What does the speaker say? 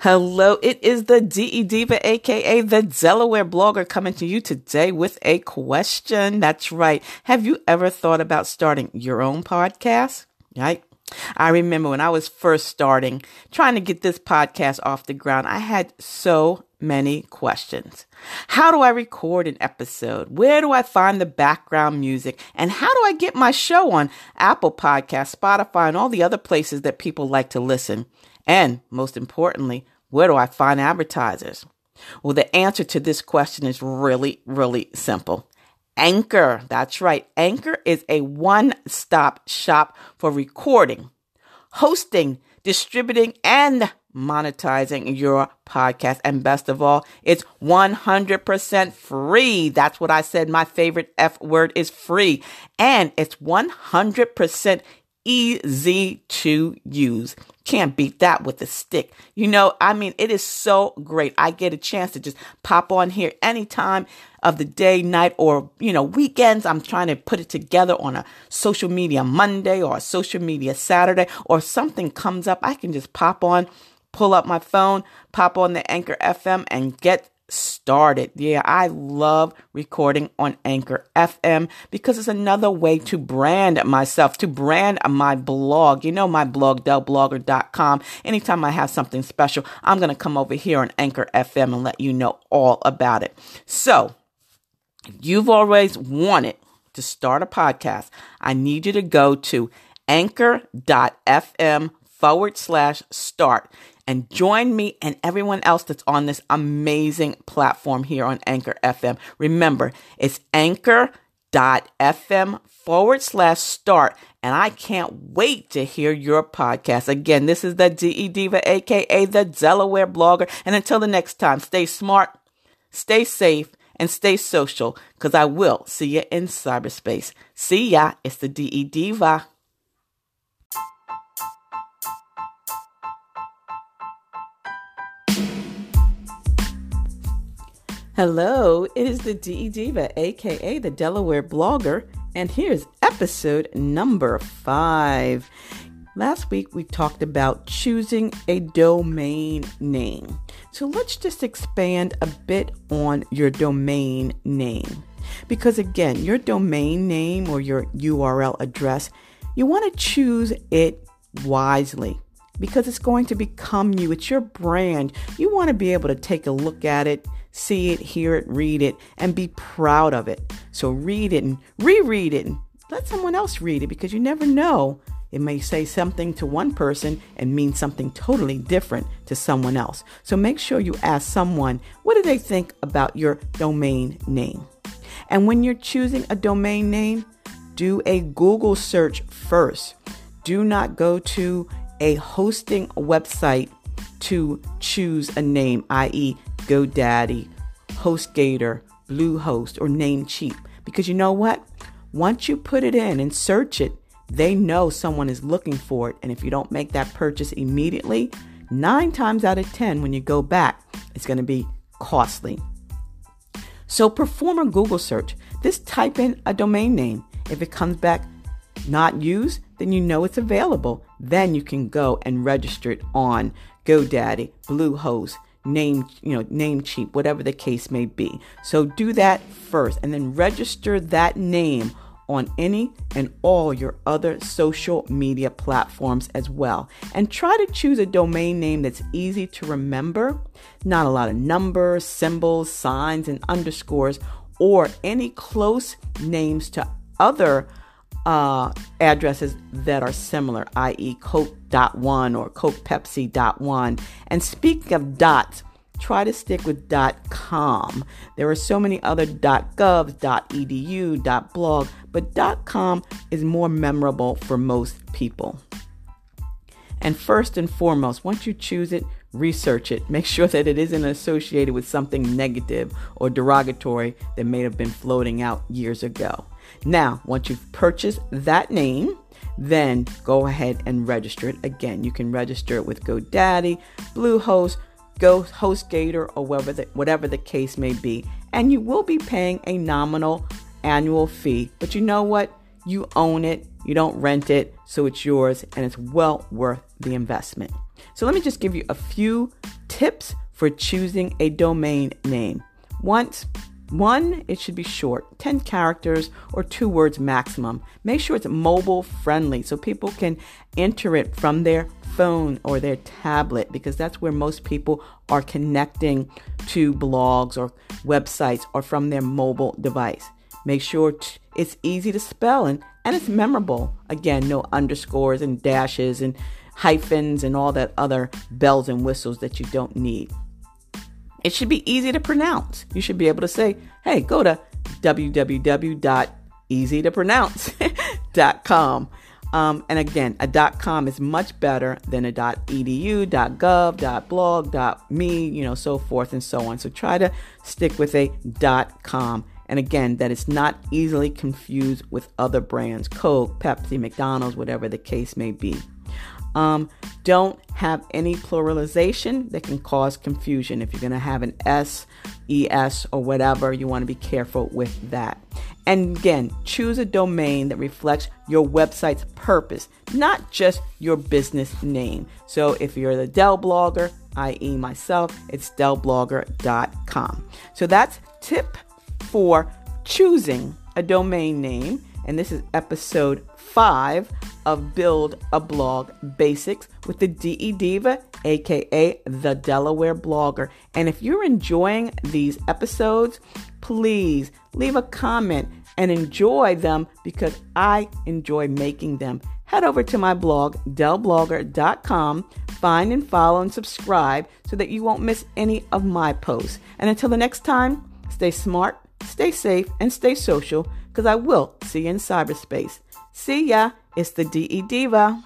Hello, it is the DE Diva, aka the Delaware blogger, coming to you today with a question. That's right. Have you ever thought about starting your own podcast? Right? I remember when I was first starting, trying to get this podcast off the ground, I had so many questions. How do I record an episode? Where do I find the background music? And how do I get my show on Apple Podcasts, Spotify, and all the other places that people like to listen? And most importantly, where do I find advertisers? Well, the answer to this question is really, really simple. Anchor. That's right. Anchor is a one stop shop for recording, hosting, distributing, and monetizing your podcast. And best of all, it's 100% free. That's what I said. My favorite F word is free. And it's 100% easy to use. Can't beat that with a stick. You know, I mean, it is so great. I get a chance to just pop on here anytime of the day, night, or, you know, weekends. I'm trying to put it together on a social media Monday or a social media Saturday, or something comes up. I can just pop on, pull up my phone, pop on the Anchor FM, and get started. Yeah, I love recording on Anchor FM because it's another way to brand myself, to brand my blog. You know, my blog, delblogger.com. Anytime I have something special, I'm going to come over here on Anchor FM and let you know all about it. So, you've always wanted to start a podcast. I need you to go to anchor.fm forward slash start and join me and everyone else that's on this amazing platform here on Anchor FM. Remember, it's anchor.fm forward slash start. And I can't wait to hear your podcast. Again, this is the DE Diva, aka the Delaware blogger. And until the next time, stay smart, stay safe, and stay social because I will see you in cyberspace. See ya. It's the DE Diva. Hello, it is the DE Diva, aka the Delaware blogger, and here's episode number five. Last week we talked about choosing a domain name. So let's just expand a bit on your domain name. Because again, your domain name or your URL address, you want to choose it wisely because it's going to become you. It's your brand. You want to be able to take a look at it see it, hear it, read it, and be proud of it. So read it and reread it and let someone else read it because you never know. It may say something to one person and mean something totally different to someone else. So make sure you ask someone, what do they think about your domain name? And when you're choosing a domain name, do a Google search first. Do not go to a hosting website to choose a name, i.e., GoDaddy, HostGator, Bluehost, or Namecheap. Because you know what? Once you put it in and search it, they know someone is looking for it. And if you don't make that purchase immediately, nine times out of 10, when you go back, it's going to be costly. So perform a Google search. Just type in a domain name. If it comes back not used, then you know it's available. Then you can go and register it on GoDaddy, Bluehost, name, you know, Namecheap, whatever the case may be. So do that first and then register that name on any and all your other social media platforms as well. And try to choose a domain name that's easy to remember, not a lot of numbers, symbols, signs, and underscores, or any close names to other uh, addresses that are similar, i.e., Coke.one or Coke Pepsi.one. And speaking of dots, try to stick with .com. There are so many other .gov, .edu, .blog, but .com is more memorable for most people. And first and foremost, once you choose it, research it. Make sure that it isn't associated with something negative or derogatory that may have been floating out years ago. Now, once you've purchased that name, then go ahead and register it. Again, you can register it with GoDaddy, Bluehost, Go HostGator, or whatever the, whatever the case may be. And you will be paying a nominal annual fee. But you know what? You own it, you don't rent it, so it's yours, and it's well worth the investment. So let me just give you a few tips for choosing a domain name. Once one, it should be short, 10 characters or two words maximum. Make sure it's mobile friendly so people can enter it from their phone or their tablet because that's where most people are connecting to blogs or websites or from their mobile device. Make sure it's easy to spell and, and it's memorable. Again, no underscores and dashes and hyphens and all that other bells and whistles that you don't need. It should be easy to pronounce. You should be able to say, hey, go to www.easytopronounce.com. Um, and again, a .com is much better than a .edu, .gov, .blog, .me, you know, so forth and so on. So try to stick with a .com. And again, that is not easily confused with other brands, Coke, Pepsi, McDonald's, whatever the case may be. Um, don't have any pluralization that can cause confusion. If you're going to have an S, ES, or whatever, you want to be careful with that. And again, choose a domain that reflects your website's purpose, not just your business name. So if you're the Dell blogger, i.e., myself, it's delblogger.com. So that's tip for choosing a domain name. And this is episode five of Build a Blog Basics with the DE Diva, aka the Delaware Blogger. And if you're enjoying these episodes, please leave a comment and enjoy them because I enjoy making them. Head over to my blog, delblogger.com, find and follow and subscribe so that you won't miss any of my posts. And until the next time, stay smart, stay safe, and stay social because I will see you in cyberspace. See ya. It's the DE Diva.